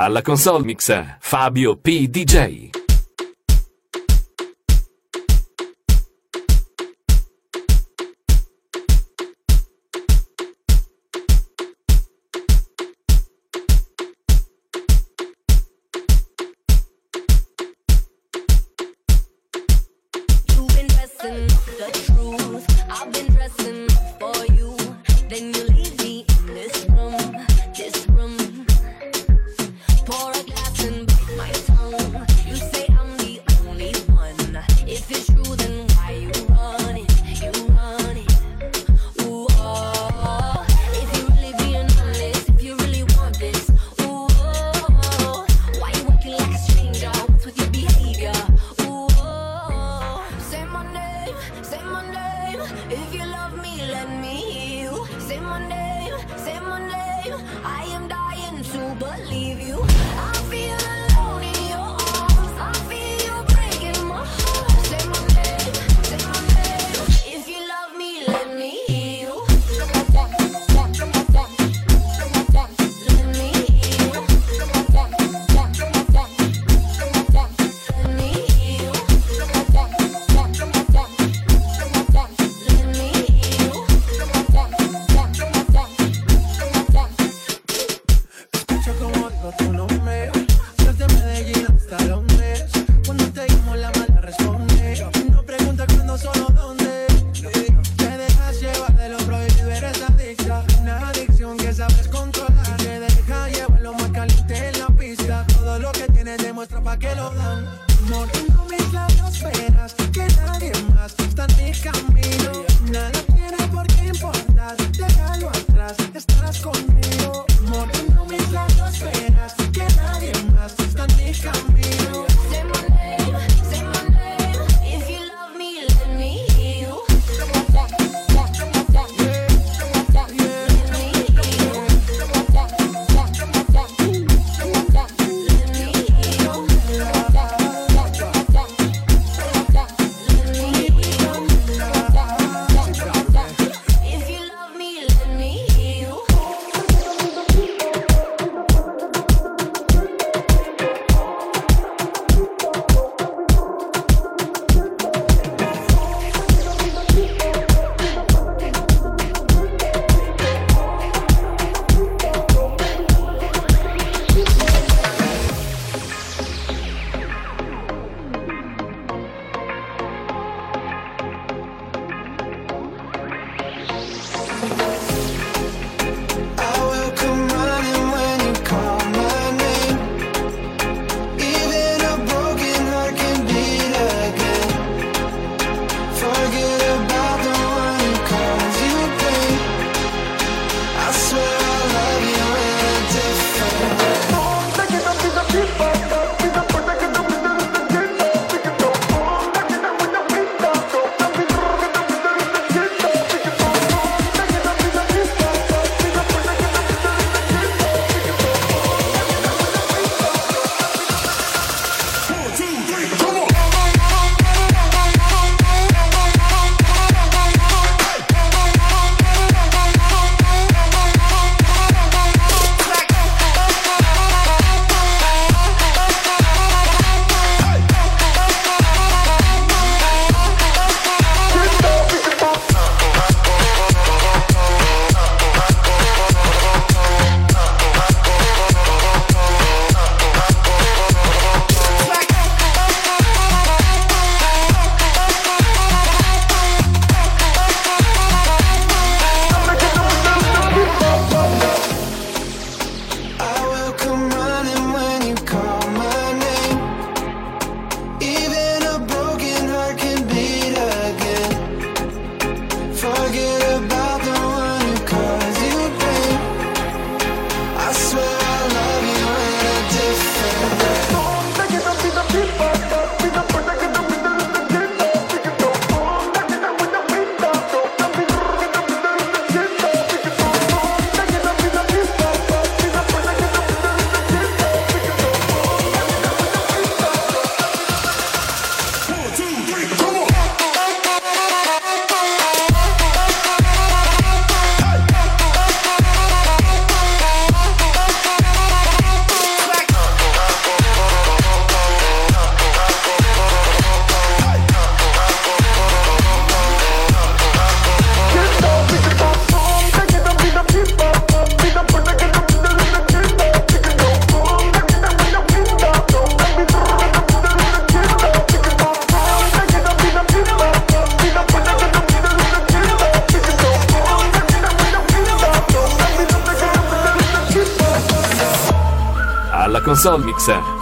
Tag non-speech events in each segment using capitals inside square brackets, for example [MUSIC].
Alla console mix Fabio P. DJ.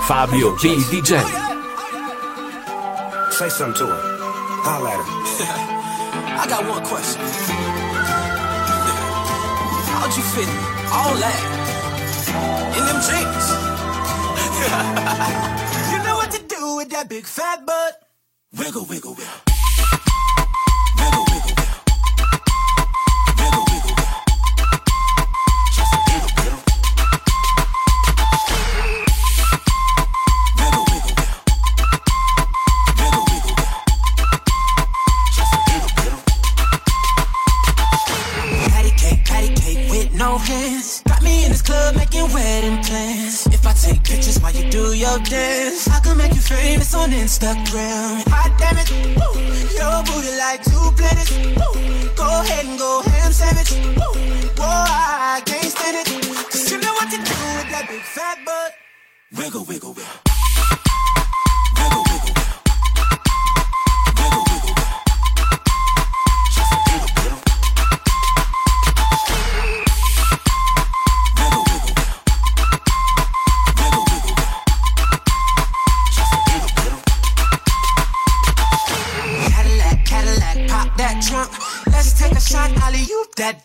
Fabio B. DJ. Say something to her. Holla at her. [LAUGHS] I got one question. How'd you fit all that in them jeans? [LAUGHS] you know what to do with that big fat butt. Wiggle, wiggle, wiggle.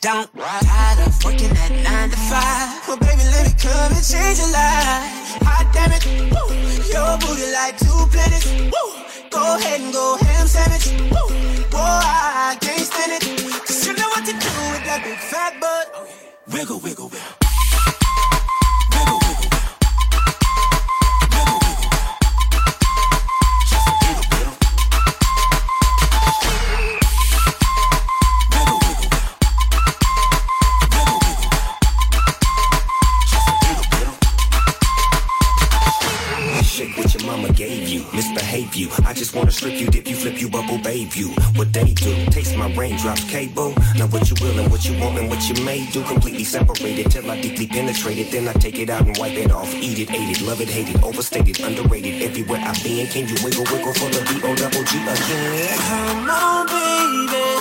don't they do completely separated till I deeply penetrate it. Then I take it out and wipe it off. Eat it, ate it, love it, hate it, overstated, underrated. Everywhere I've been, can you wiggle, wiggle for the B O double G again? Come on, baby.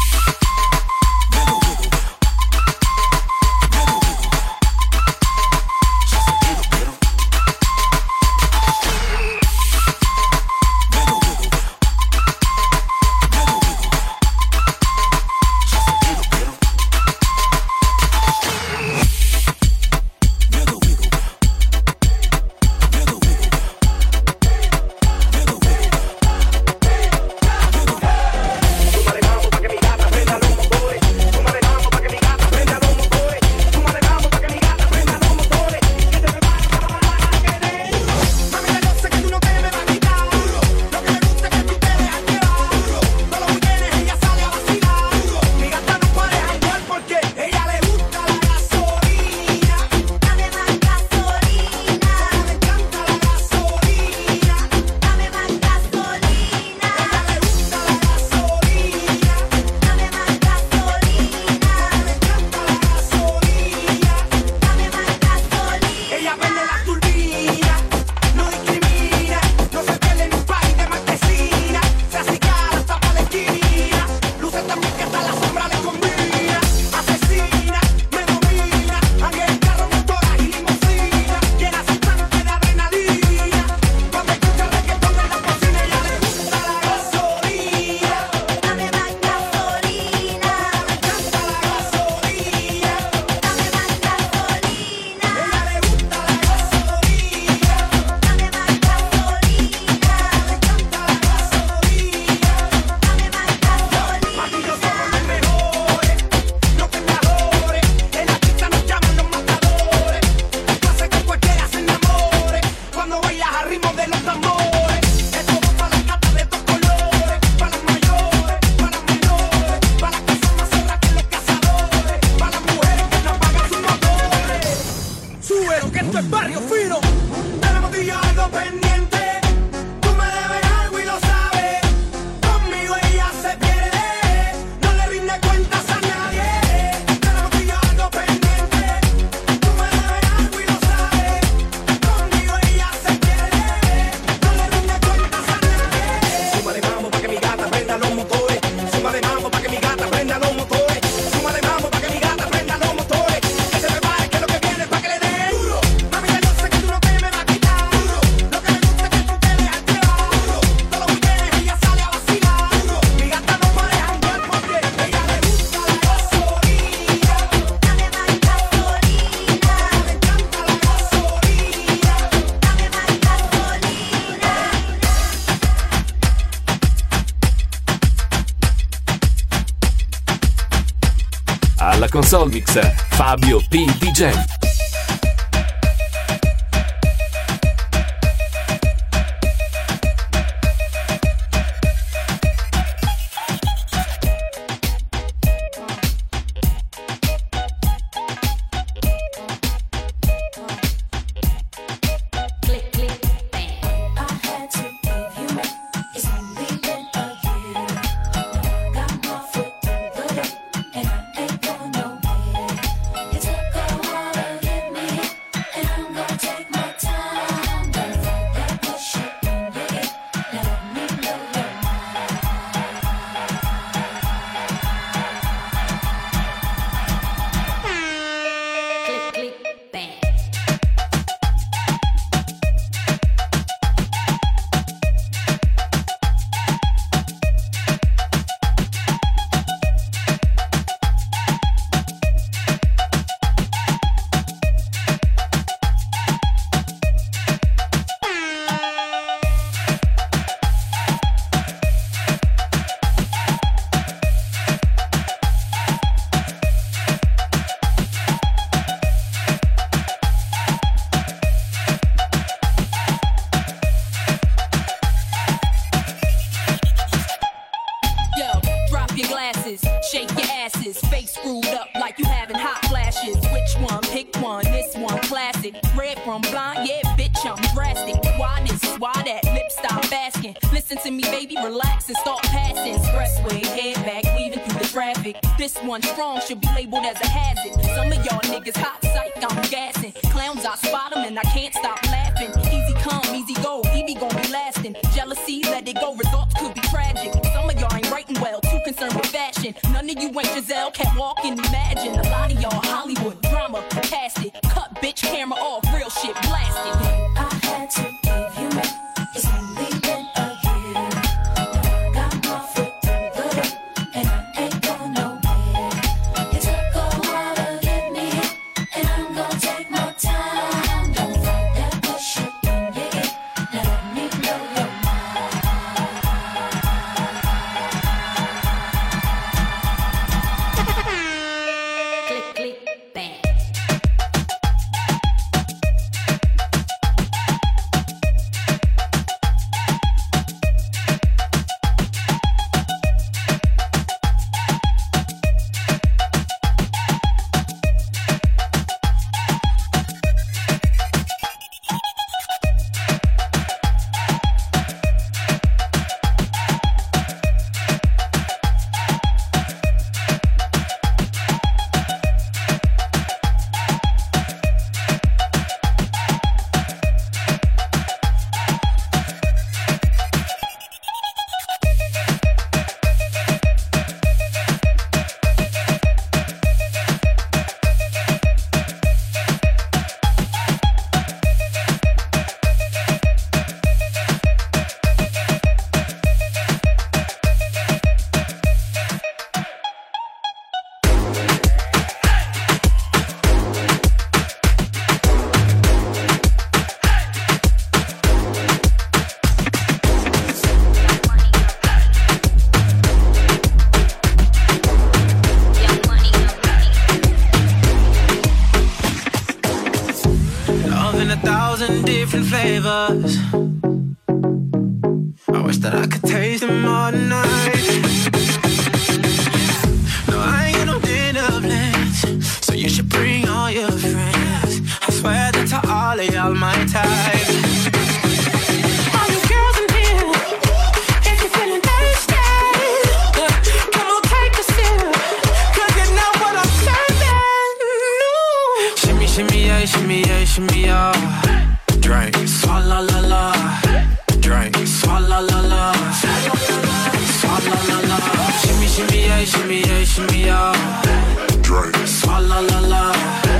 Alla console mix Fabio P. DJ. Drake. La la la.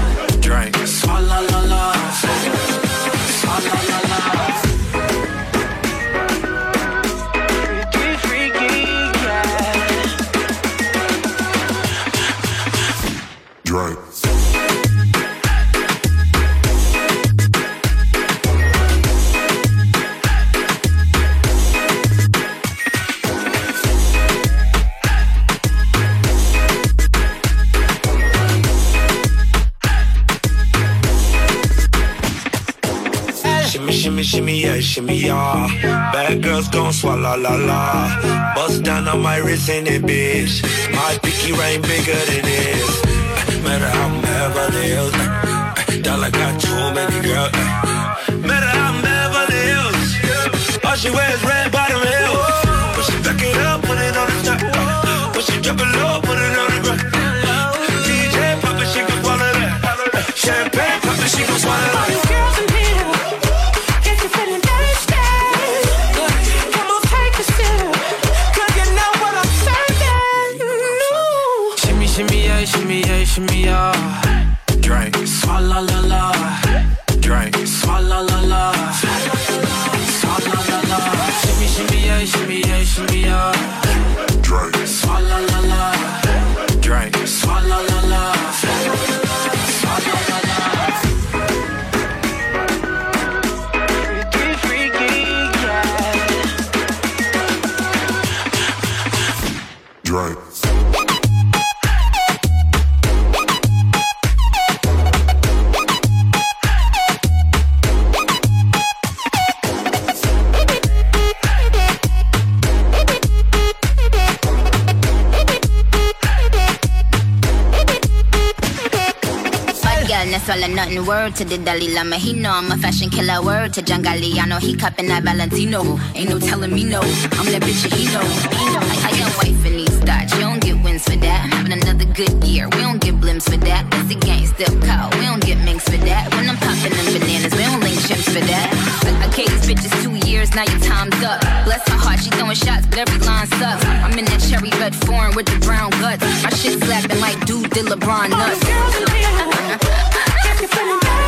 Yeah. Bad girls gon' swallow la la. Bust down on my wrist in it, bitch. My pinky ring bigger than this. Matter how I'm Beverly Hills. Dollar got too many girls. Matter how I'm Beverly Hills. All she wears red bottom heels. Word to the Dalai Lama. He know I'm a fashion killer. Word to John Galliano. He cupping that Valentino. Ain't no telling me no. I'm that bitch and he know. He know. I, I got wife in these thoughts. You don't get wins for that. I'm having another good year. We don't get blimps for that. That's the gang still call. We don't get minks for that. When I'm popping them bananas, we don't link chimps for that. I, I gave these bitches two years. Now your time's up. Bless her heart. She throwing shots, but every line sucks. I'm in that cherry red foreign with the brown guts. My shit slapping like dude did LeBron nuts. You're feeling thirsty,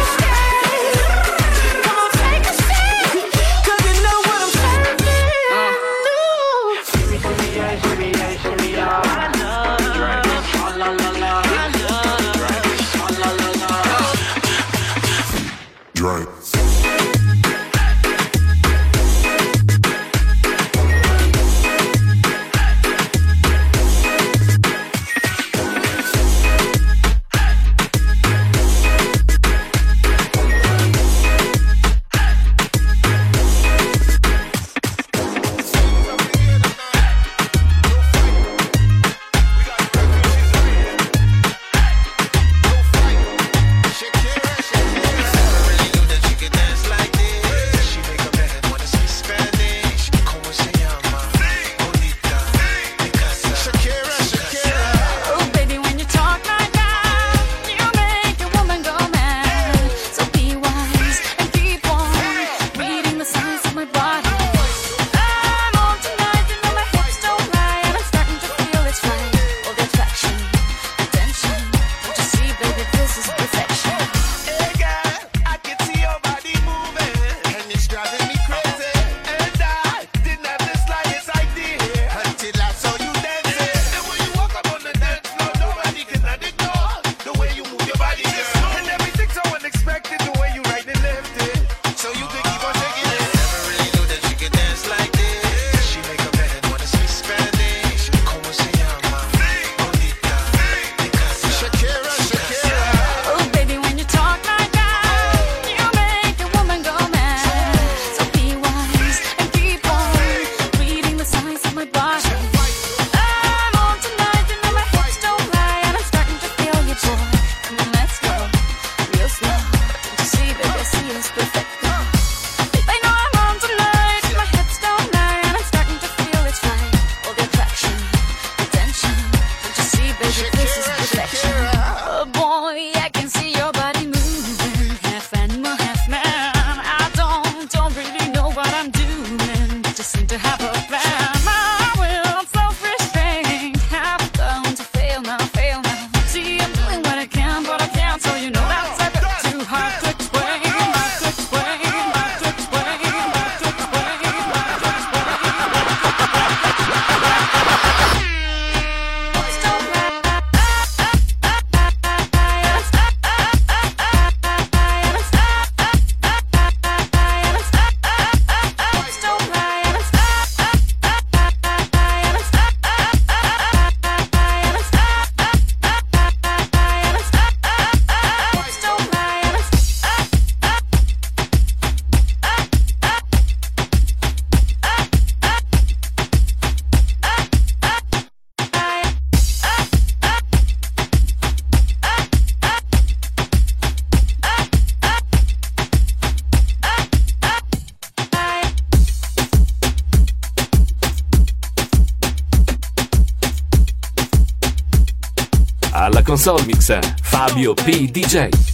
Console Mix, Fabio P. DJ.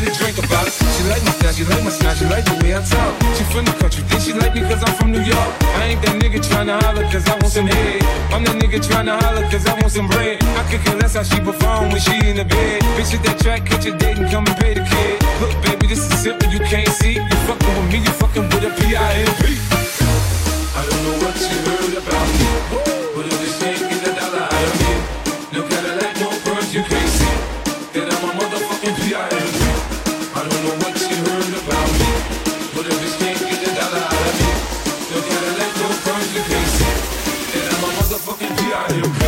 get a drink about it. She like my style, she like my style, she like the way I talk. She from the country, then she like me cause I'm from New York. I ain't that nigga tryna holler cause I want some head. I'm that nigga tryna holler cause I want some bread. I could care less how she perform when she in the bed. Bitch, hit that track, catch a date and come and pay the kid. Look, baby, this is simple, you can't see. You fucking with me, you fucking with a P-I-M-P. I don't know what you heard about me. Valeu!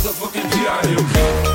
motherfucking diário.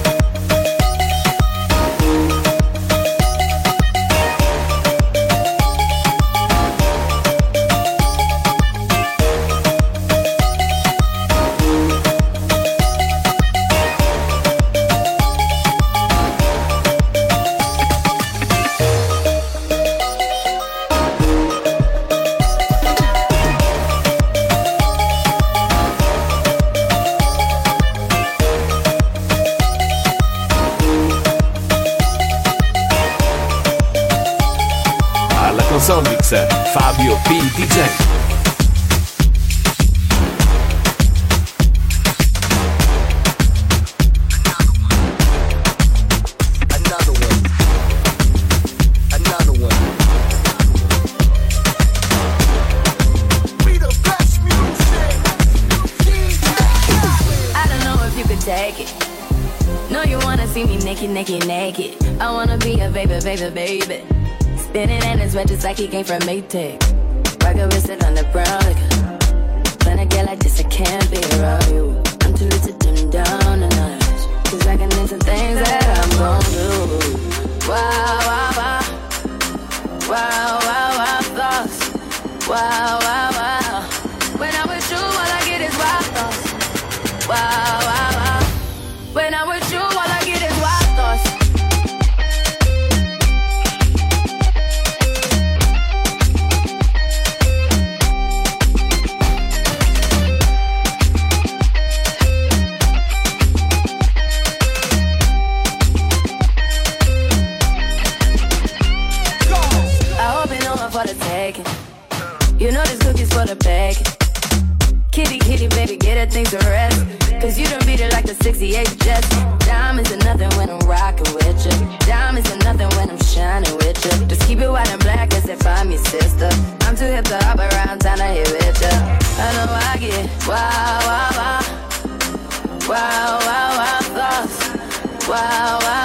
He came from Maytag. Wow, wow, wow, thoughts. Wow, wow,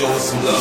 show some love.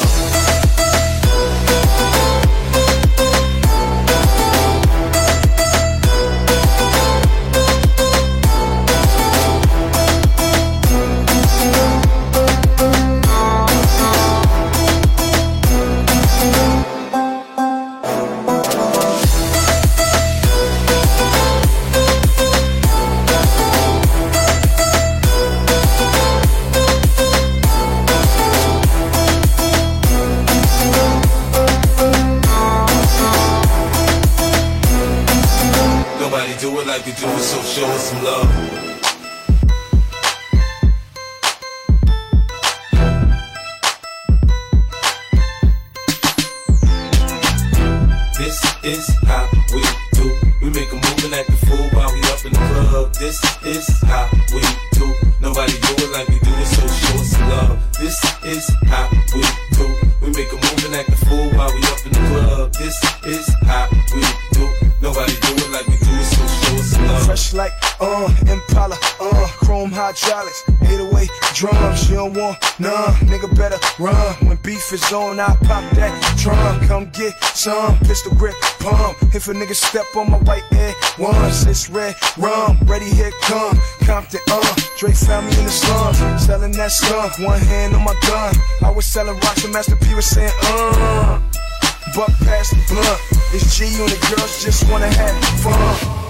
Nobody do it like we do it, so show us some love. This is how we do. We make a move and a fool while we up in the club. This is how we do. Nobody do it like we do it, so show us some love. This is how uh, Impala, uh, chrome hydraulics, 808 drums, you don't want none, nigga better run. When beef is on, I pop that drum, come get some, pistol grip, pump. If a nigga step on my white air once, it's red rum, ready, here come, Compton, uh, Dre found me in the slums, selling that skunk, one hand on my gun. I was selling rocks and Master P was saying, uh, buck past the blunt. It's G and the girls just wanna have fun.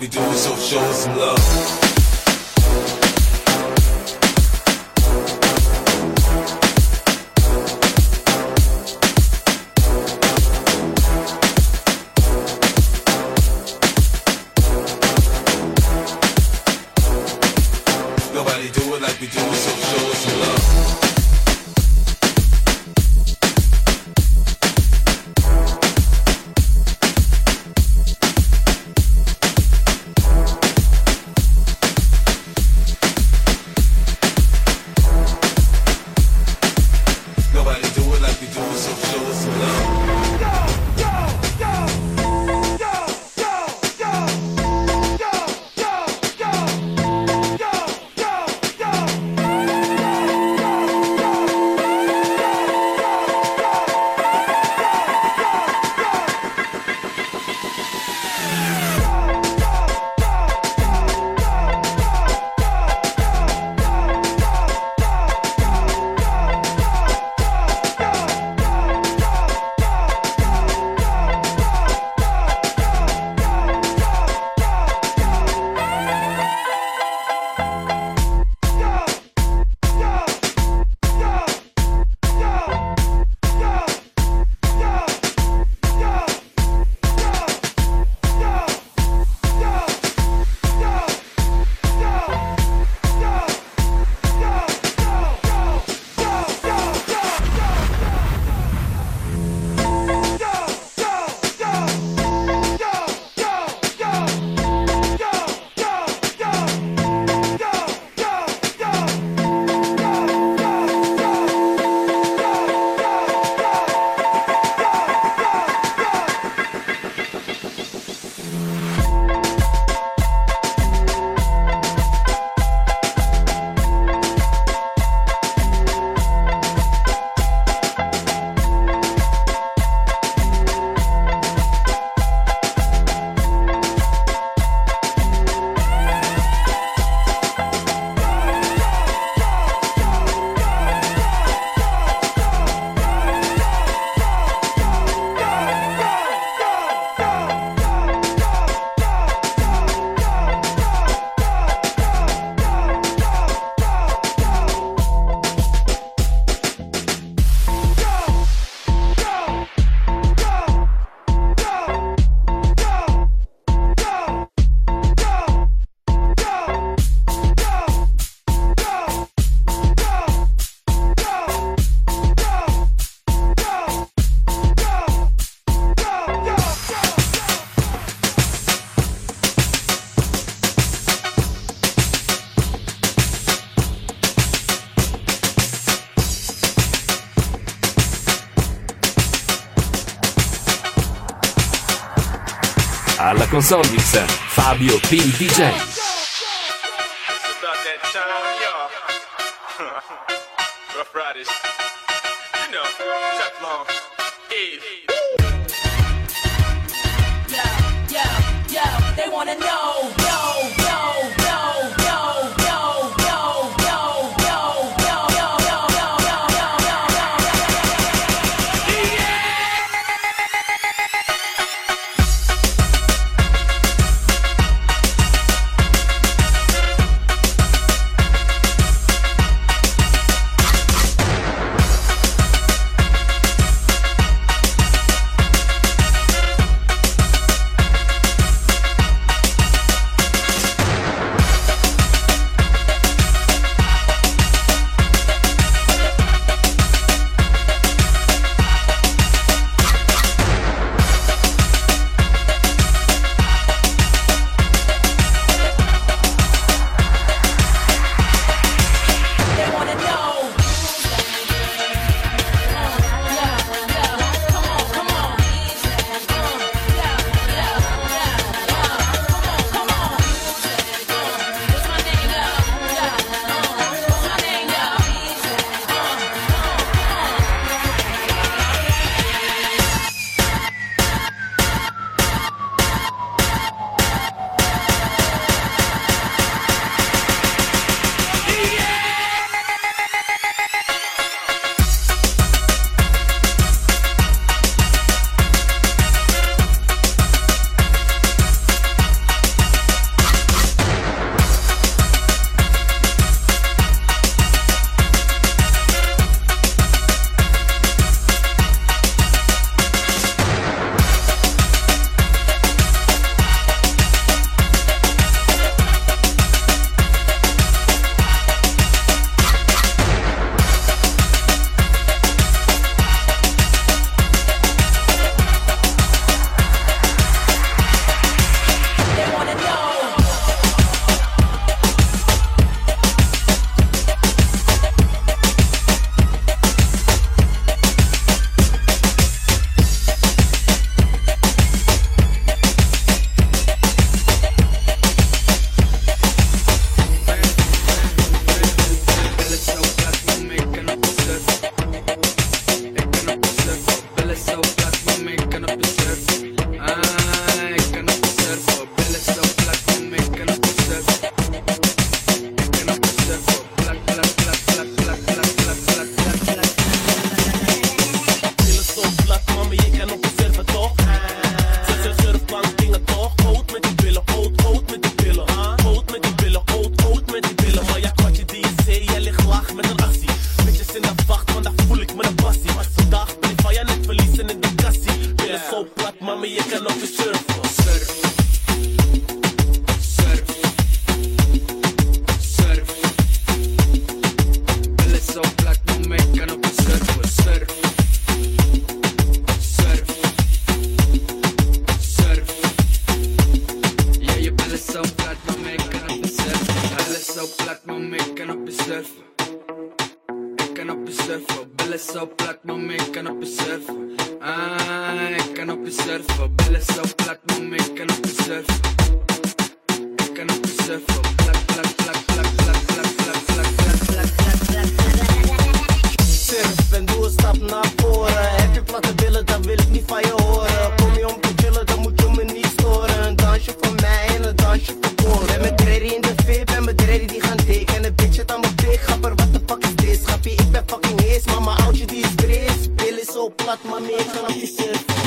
we do is so show us some love. console Fabio P. DJ. Surfen, billen zo plat, maar ik kan op je surfen. Ah, ik kan op je surfen, billen zo plat, maar ik kan op je surfen. Ik kan op je surfen, plak, plak, plak, plak, plak, plak, plak, plak, plak, plak, plak. Surf en doe een stap naar voren. Heb je platte billen, dan wil ik niet van je horen. Kom je om te chillen, dan moet je me niet storen. Een dansje voor mij en een dansje voor Paul. Ben met Dreddy in de VIP, ben met Dreddy die gaan dik. En een bitch aan mijn gapper, wat stress, mama, houd je die stress. Bill is zo plat, maar meer kan op je surf.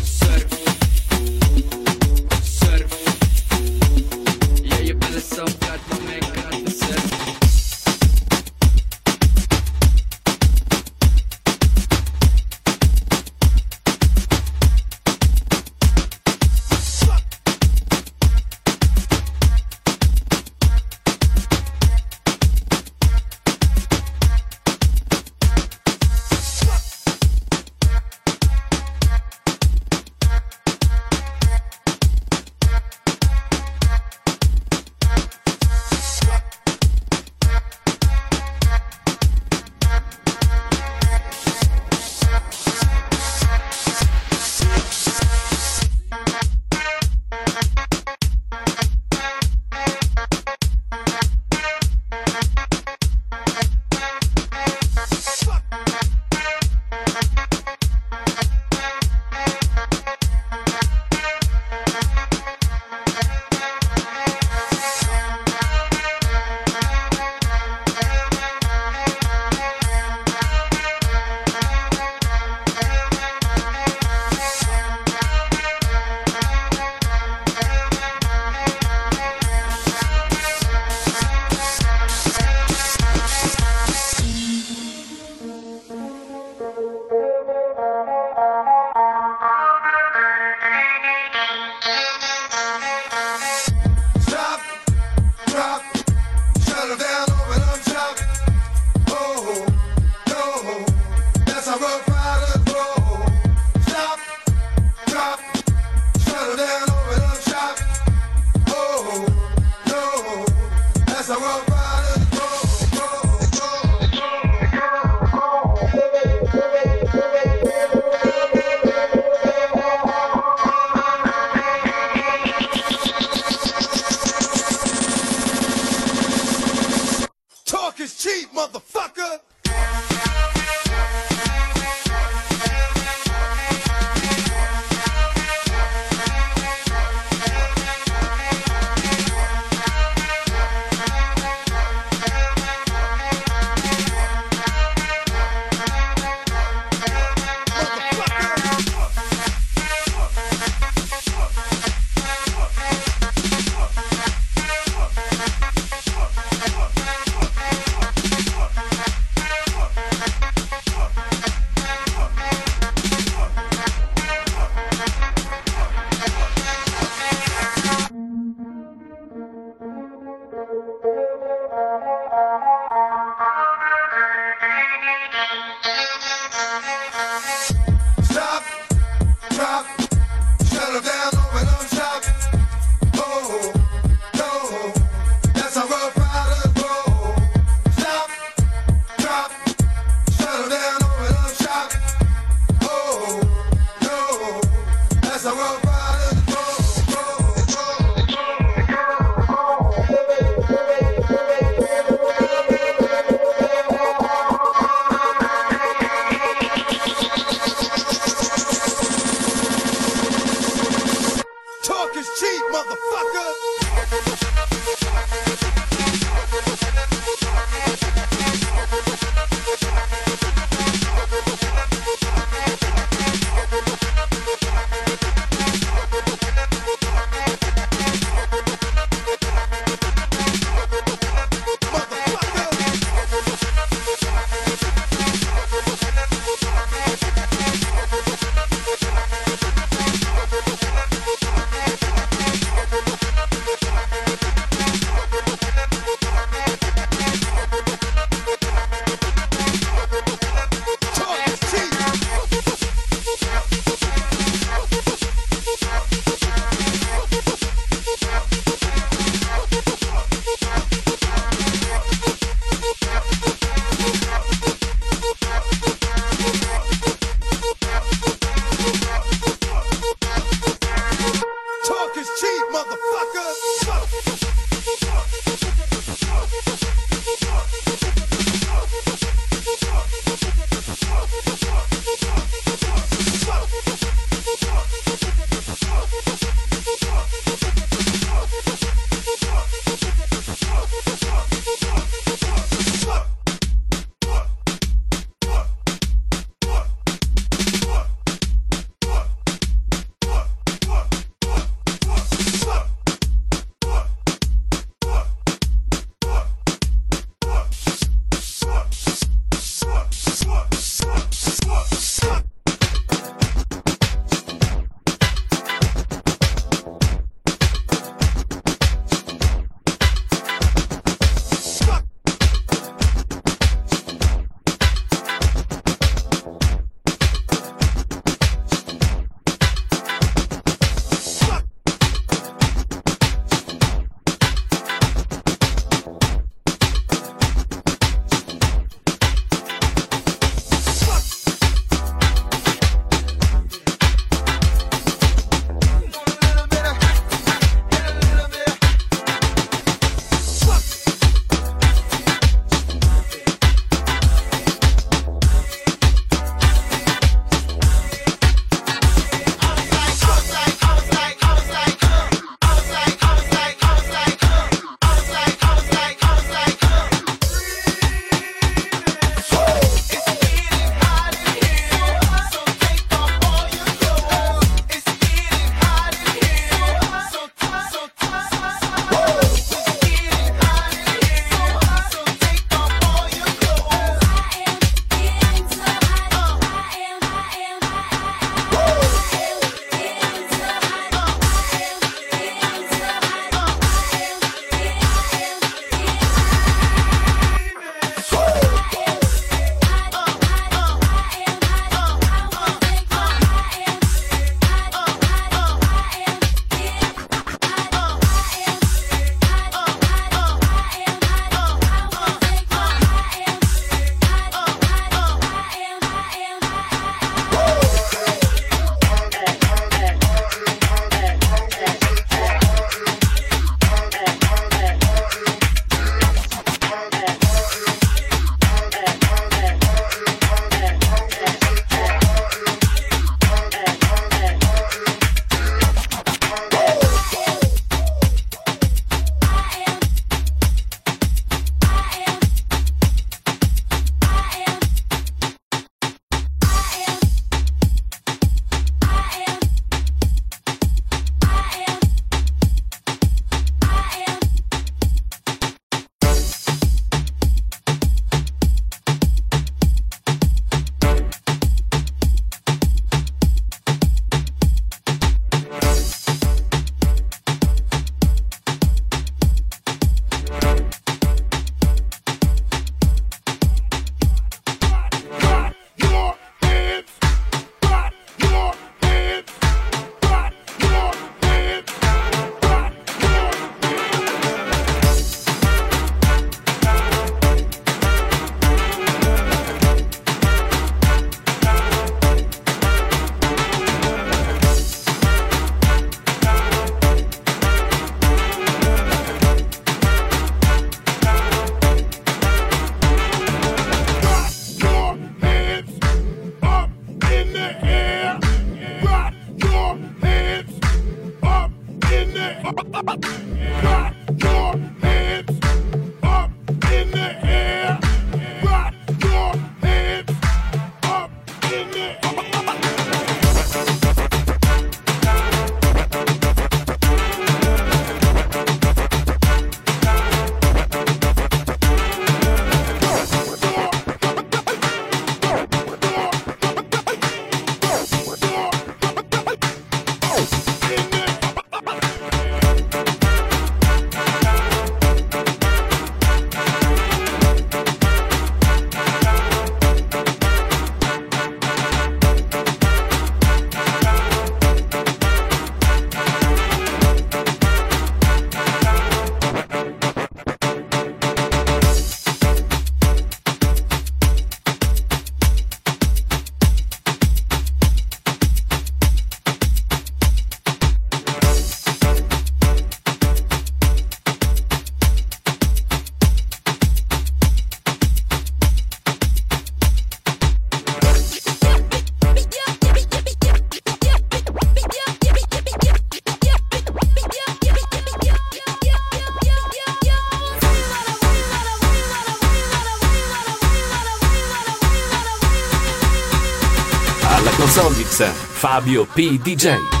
Fabio P. DJ.